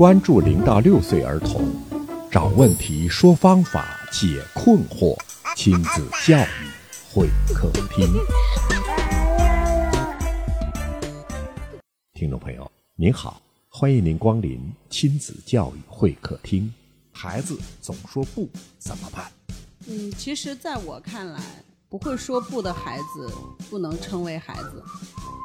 关注零到六岁儿童，找问题，说方法，解困惑，亲子教育会客厅。听众朋友，您好，欢迎您光临亲子教育会客厅。孩子总说不，怎么办？嗯，其实在我看来，不会说不的孩子不能称为孩子，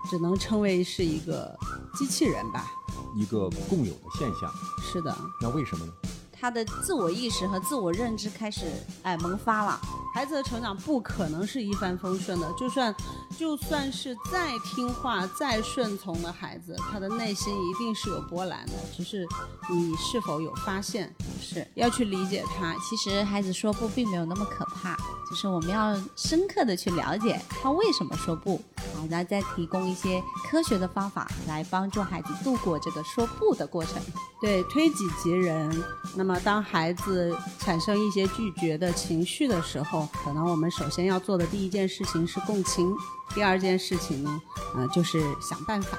只能称为是一个机器人吧。一个共有的现象。是的，那为什么呢？他的自我意识和自我认知开始哎萌发了。孩子的成长不可能是一帆风顺的，就算就算是再听话、再顺从的孩子，他的内心一定是有波澜的。只是你是否有发现？是要去理解他。其实孩子说不并没有那么可怕，就是我们要深刻的去了解他为什么说不，啊，然后再提供一些科学的方法来帮助孩子度过这个说不的过程。对，推己及人。那么当孩子产生一些拒绝的情绪的时候，可能我们首先要做的第一件事情是共情，第二件事情呢，呃，就是想办法。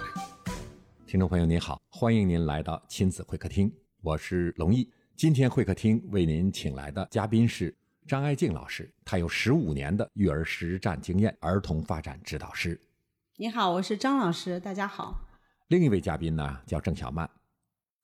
听众朋友您好，欢迎您来到亲子会客厅，我是龙毅。今天会客厅为您请来的嘉宾是张爱静老师，她有十五年的育儿实战经验，儿童发展指导师。你好，我是张老师，大家好。另一位嘉宾呢叫郑小曼，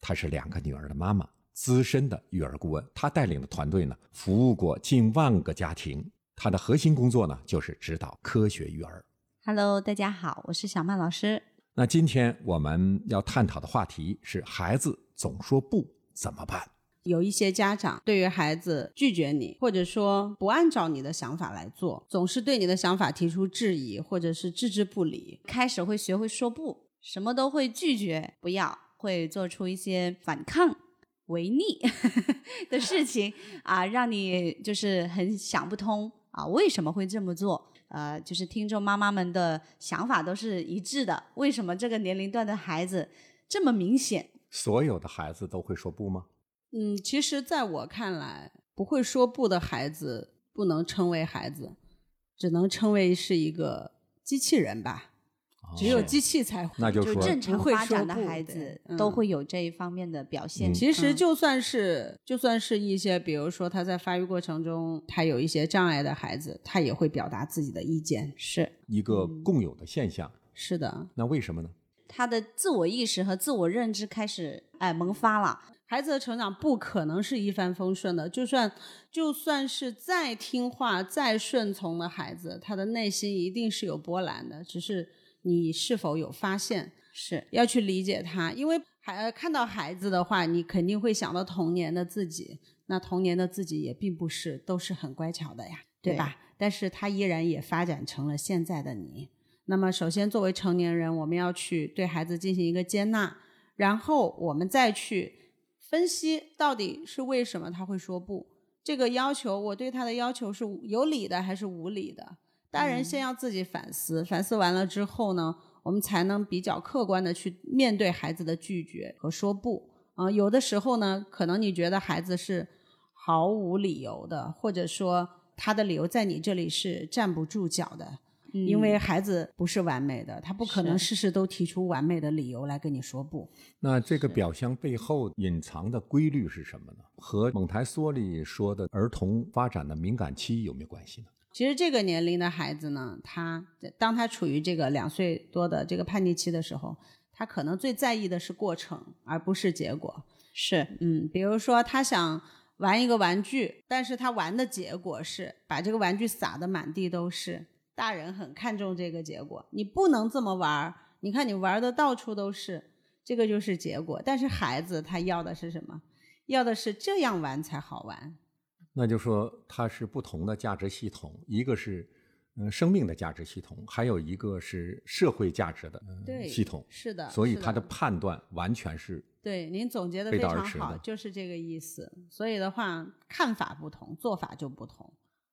她是两个女儿的妈妈。资深的育儿顾问，她带领的团队呢，服务过近万个家庭。她的核心工作呢，就是指导科学育儿。Hello，大家好，我是小曼老师。那今天我们要探讨的话题是：孩子总说不怎么办？有一些家长对于孩子拒绝你，或者说不按照你的想法来做，总是对你的想法提出质疑，或者是置之不理，开始会学会说不，什么都会拒绝，不要，会做出一些反抗。违逆 的事情啊，让你就是很想不通啊，为什么会这么做？呃，就是听众妈妈们的想法都是一致的，为什么这个年龄段的孩子这么明显？所有的孩子都会说不吗？嗯，其实在我看来，不会说不的孩子不能称为孩子，只能称为是一个机器人吧。只有机器才会，那就说正常发展的孩子都会有这一方面的表现。其实就算是就算是一些，比如说他在发育过程中他有一些障碍的孩子，他也会表达自己的意见，是一个共有的现象。是的，那为什么呢？他的自我意识和自我认知开始哎萌发了。孩子的成长不可能是一帆风顺的，就算就算是再听话、再顺从的孩子，他的内心一定是有波澜的，只是。你是否有发现？是要去理解他，因为孩看到孩子的话，你肯定会想到童年的自己。那童年的自己也并不是都是很乖巧的呀，对吧？但是他依然也发展成了现在的你。那么，首先作为成年人，我们要去对孩子进行一个接纳，然后我们再去分析到底是为什么他会说不。这个要求，我对他的要求是有理的还是无理的？大人先要自己反思，反思完了之后呢，我们才能比较客观的去面对孩子的拒绝和说不。啊，有的时候呢，可能你觉得孩子是毫无理由的，或者说他的理由在你这里是站不住脚的，因为孩子不是完美的，他不可能事事都提出完美的理由来跟你说不。那这个表象背后隐藏的规律是什么呢？和蒙台梭利说的儿童发展的敏感期有没有关系呢？其实这个年龄的孩子呢，他当他处于这个两岁多的这个叛逆期的时候，他可能最在意的是过程，而不是结果。是，嗯，比如说他想玩一个玩具，但是他玩的结果是把这个玩具撒得满地都是。大人很看重这个结果，你不能这么玩你看你玩的到处都是，这个就是结果。但是孩子他要的是什么？要的是这样玩才好玩。那就说它是不同的价值系统，一个是嗯生命的价值系统，还有一个是社会价值的系统。是的，所以他的判断完全是对您总结的非常好，就是这个意思。所以的话，看法不同，做法就不同。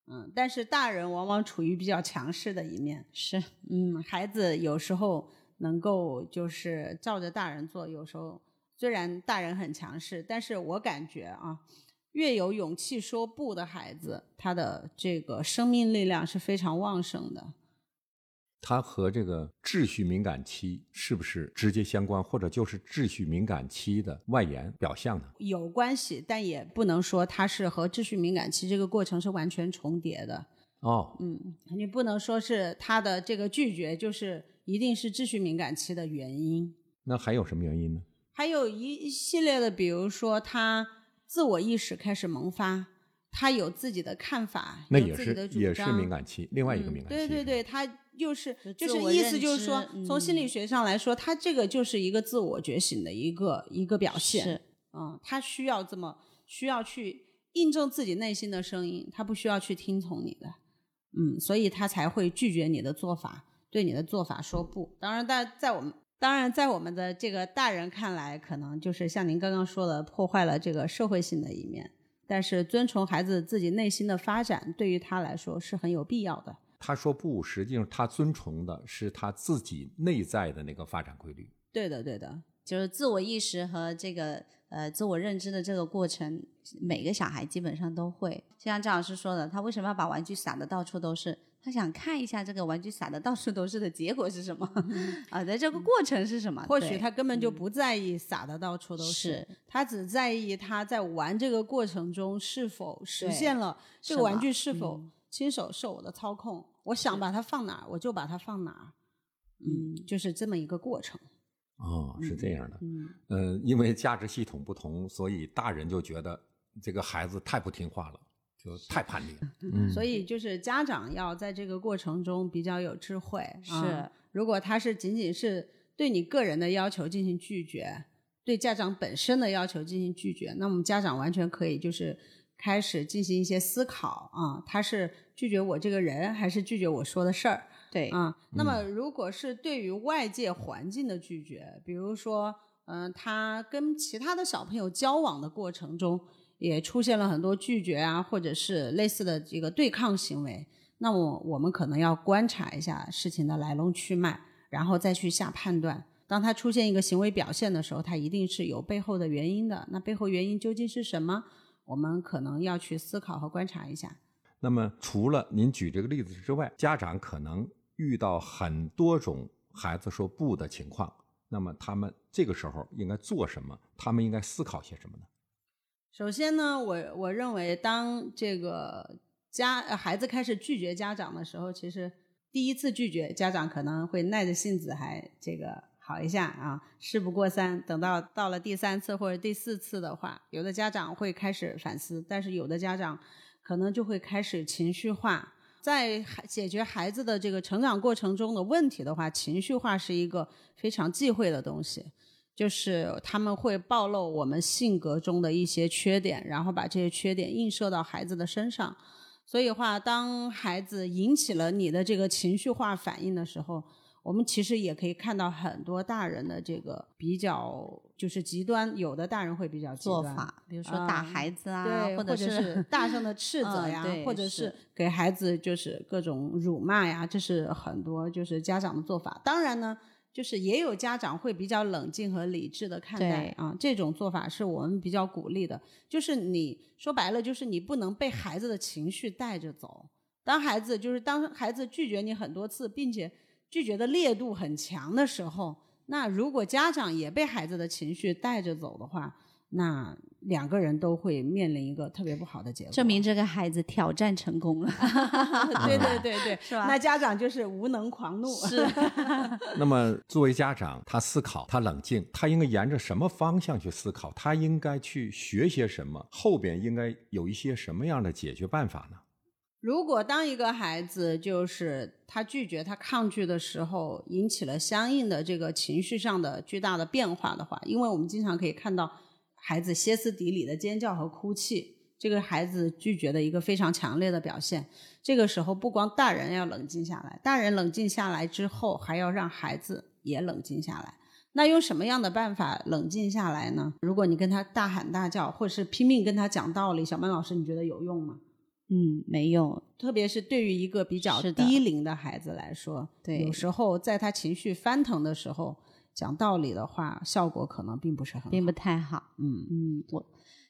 嗯，但是大人往往处于比较强势的一面。是，嗯，孩子有时候能够就是照着大人做，有时候虽然大人很强势，但是我感觉啊。越有勇气说不的孩子，他的这个生命力量是非常旺盛的。它和这个秩序敏感期是不是直接相关，或者就是秩序敏感期的外延表象呢？有关系，但也不能说它是和秩序敏感期这个过程是完全重叠的。哦，嗯，你不能说是他的这个拒绝就是一定是秩序敏感期的原因。那还有什么原因呢？还有一系列的，比如说他自我意识开始萌发，他有自己的看法，那也有自己的主是也是敏感期，另外一个嗯敏感期。对对对，他就是就就是意思就是说知，从心理嗯学上来说，他这个就是一个自我觉醒的一个一个表现。是嗯，他需要这么需要去印证自己内心的声音，他不需要去听从你的。嗯，所以他才会拒绝你的做法，对你的做法说不。当然，在在我们当然在我们的这个大人看来，可能就是像您刚刚说的，破坏了这个社会性的一面。但是遵从孩子自己内心的发展，对于他来说是很有必要的。他说不，实际上他遵从的是他自己内在的那个发展规律。对的，对的，就是自我意识和这个呃自我认知的这个过程，每个小孩基本上都会。就像张老师说的，他为什么要把玩具撒的到处都是？他想看一下这个玩具撒的到处都是的结果是什么 啊？在这个过程是什么？或许他根本就不在意撒的到处都是，是他只在意他在玩这个过程中是否实现了这个玩具是否嗯亲手受我的操控。我想把它放哪儿，我就把它放哪儿。嗯，就是这么一个过程。哦，是这样的。嗯，呃，因为价值系统不同，所以大人就觉得这个孩子太不听话了，就太叛逆了。嗯，所以就是家长要在这个过程中比较有智慧。是啊如果他是仅仅是对你个人的要求进行拒绝，对家长本身的要求进行拒绝，那我们家长完全可以就是开始进行一些思考啊，他是拒绝我这个人，还是拒绝我说的事儿？对，啊，那么如果是对于外界环境的拒绝，比如说，嗯、他跟其他的小朋友交往的过程中，也出现了很多拒绝啊，或者是类似的这个对抗行为，那么我们可能要观察一下事情的来龙去脉，然后再去下判断。当他出现一个行为表现的时候，他一定是有背后的原因的。那背后原因究竟是什么？我们可能要去思考和观察一下。那么除了您举这个例子之外，家长可能遇到很多种孩子说不的情况，那么他们这个时候应该做什么？他们应该思考些什么呢？首先呢，我我认为，当这个家呃孩子开始拒绝家长的时候，其实第一次拒绝家长可能会耐着性子还这个好一下啊，事不过三。等到到了第三次或者第四次的话，有的家长会开始反思，但是有的家长可能就会开始情绪化。在解决孩子的这个成长过程中的问题的话，情绪化是一个非常忌讳的东西。就是他们会暴露我们性格中的一些缺点，然后把这些缺点映射到孩子的身上。所以话，当孩子引起了你的这个情绪化反应的时候，我们其实也可以看到很多大人的这个比较就是极端，有的大人会比较极端做法，比如说打啊孩子啊，对，或者是大声的斥 责呀，嗯或者是是给孩子就是各种辱骂呀，这是很多就是家长的做法。当然呢，就是也有家长会比较冷静和理智的看待啊，这种做法是我们比较鼓励的。就是你说白了，就是你不能被孩子的情绪带着走。当孩子就是当孩子拒绝你很多次，并且拒绝的烈度很强的时候，那如果家长也被孩子的情绪带着走的话，那两个人都会面临一个特别不好的结果。证明这个孩子挑战成功了。对对对对，是吧那家长就是无能狂怒。是，那么作为家长，他思考，他冷静，他应该沿着什么方向去思考？他应该去学些什么？后边应该有一些什么样的解决办法呢？如果当一个孩子就是他拒绝、他抗拒的时候，引起了相应的这个情绪上的巨大的变化的话，因为我们经常可以看到孩子歇斯底里的尖叫和哭泣，这个孩子拒绝的一个非常强烈的表现。这个时候，不光大人要冷静下来，大人冷静下来之后，还要让孩子也冷静下来。那用什么样的办法冷静下来呢？如果你跟他大喊大叫，或是拼命跟他讲道理，小曼老师，你觉得有用吗？嗯，没有，特别是对于一个比较低龄的孩子来说，对有时候在他情绪翻腾的时候讲道理的话，效果可能并不是很好。并不太好。嗯嗯，我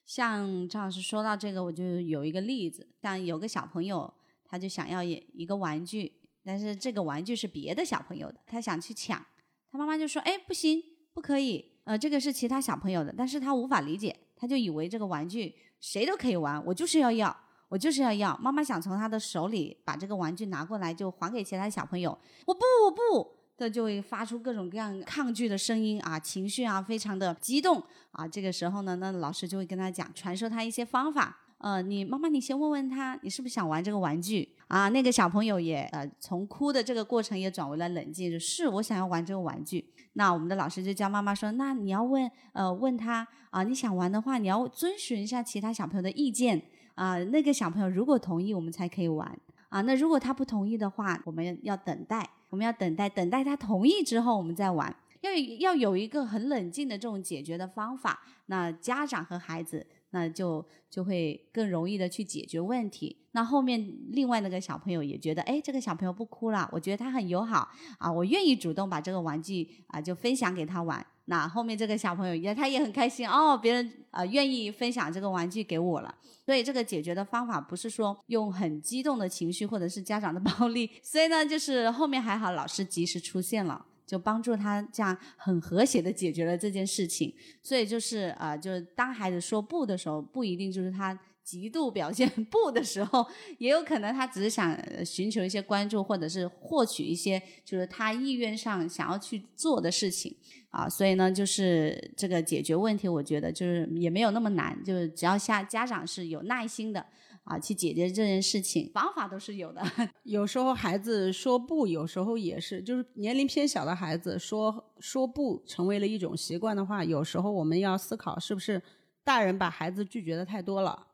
像张老师说到这个，我就有一个例子，像有个小朋友，他就想要一一个玩具，但是这个玩具是别的小朋友的，他想去抢，他妈妈就说：“哎，不行，不可以，呃，这个是其他小朋友的。”但是他无法理解，他就以为这个玩具谁都可以玩，我就是要要，我就是要要。妈妈想从他的手里把这个玩具拿过来，就还给其他小朋友，我不，我不。的就会发出各种各样抗拒的声音啊，情绪啊，非常的激动啊。这个时候呢，那老师就会跟他讲，传授他一些方法。呃，你妈妈，你先问问他，你是不是想玩这个玩具啊？那个小朋友也呃，从哭的这个过程也转为了冷静，就是我想要玩这个玩具。那我们的老师就教妈妈说，那你要问呃问他啊，你想玩的话，你要遵循一下其他小朋友的意见啊。那个小朋友如果同意，我们才可以玩啊。那如果他不同意的话，我们要等待。我们要等待，等待他同意之后，我们再玩。要要有一个很冷静的这种解决的方法，那家长和孩子那就就会更容易的去解决问题。那后面另外那个小朋友也觉得，哎，这个小朋友不哭了，我觉得他很友好啊，我愿意主动把这个玩具啊就分享给他玩。那后面这个小朋友也他也很开心哦，别人啊愿意分享这个玩具给我了。所以这个解决的方法不是说用很激动的情绪或者是家长的 暴力，所以呢就是后面还好老师及时出现了，就帮助他这样很和谐的解决了这件事情。所以就是啊，就是当孩子说不的时候，不一定就是他。极度表现 不的时候，也有可能他只是想寻求一些关注，或者是获取一些就是他意愿上想要去做的事情啊。所以呢，就是这个解决问题，我觉得就是也没有那么难，就是只要下家长是有耐心的啊，去解决这件事情，方法都是有的。有时候孩子说不，有时候也是，就是年龄偏小的孩子说说不成为了一种习惯的话，有时候我们要思考是不是大人把孩子拒绝的太多了。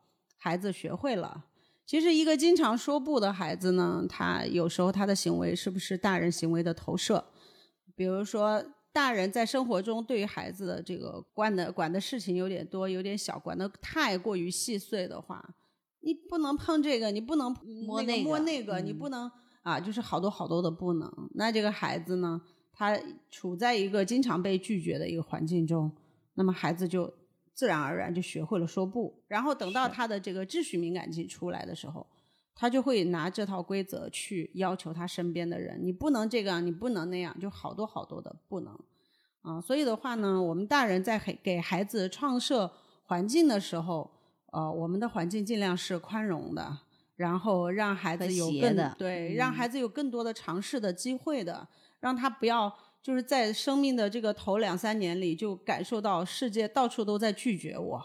孩子学会了，其实一个经常说不的孩子呢，他有时候他的行为是不是大人行为的投射？比如说，大人在生活中对于孩子的这个管的管的事情有点多，有点小，管的太过于细碎的话，你不能碰这个，你不能摸那个，摸那个，你不能啊，就是好多好多的不能。那这个孩子呢，他处在一个经常被拒绝的一个环境中，那么孩子就。自然而然就学会了说不，然后等到他的这个秩序敏感期出来的时候，他就会拿这套规则去要求他身边的人，你不能这个，你不能那样，就好多好多的不能，啊，所以的话呢，我们大人在给给孩子创设环境的时候，呃，我们的环境尽量是宽容的，然后让孩子有更对，让孩子有更多的尝试的机会的，让他不要。就是在生命的这个头两三年里，就感受到世界到处都在拒绝我，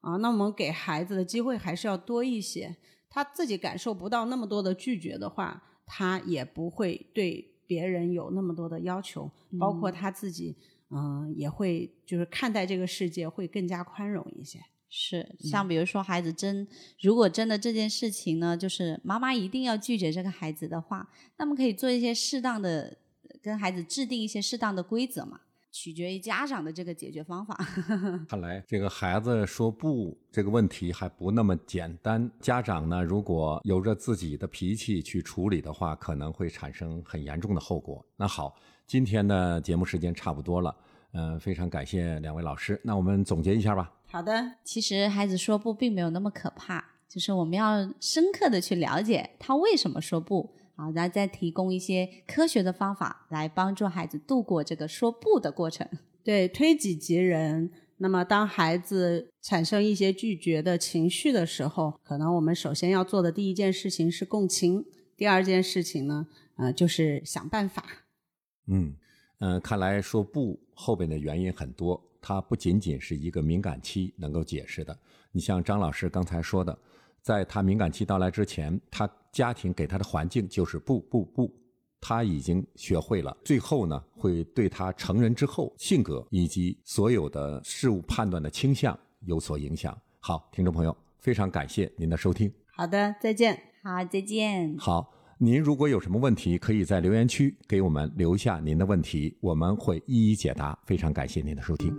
啊，那我们给孩子的机会还是要多一些。他自己感受不到那么多的拒绝的话，他也不会对别人有那么多的要求，包括他自己，嗯，也会就是看待这个世界会更加宽容一些。是，像比如说孩子真如果真的这件事情呢，就是妈妈一定要拒绝这个孩子的话，那么可以做一些适当的。跟孩子制定一些适当的规则嘛，取决于家长的这个解决方法。看来这个孩子说不这个问题还不那么简单，家长呢如果由着自己的脾气去处理的话，可能会产生很严重的后果。那好，今天的节目时间差不多了，嗯，非常感谢两位老师。那我们总结一下吧。好的，其实孩子说不并没有那么可怕，就是我们要深刻的去了解他为什么说不。好，然后再提供一些科学的方法来帮助孩子度过这个说不的过程。对，推己及人。那么，当孩子产生一些拒绝的情绪的时候，可能我们首先要做的第一件事情是共情，第二件事情呢，呃，就是想办法。嗯嗯，看来说不后边的原因很多，它不仅仅是一个敏感期能够解释的。你像张老师刚才说的。在他敏感期到来之前，他家庭给他的环境就是不不不，他已经学会了。最后呢，会对他成人之后性格以及所有的事物判断的倾向有所影响。好，听众朋友，非常感谢您的收听。好的，再见。好，再见。好，您如果有什么问题，可以在留言区给我们留下您的问题，我们会一一解答。非常感谢您的收听。